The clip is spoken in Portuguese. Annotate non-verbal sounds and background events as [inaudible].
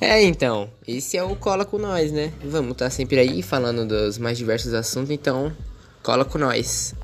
[laughs] É, então, esse é o Cola com Nós, né? Vamos estar tá sempre aí falando dos mais diversos assuntos, então cola com nós.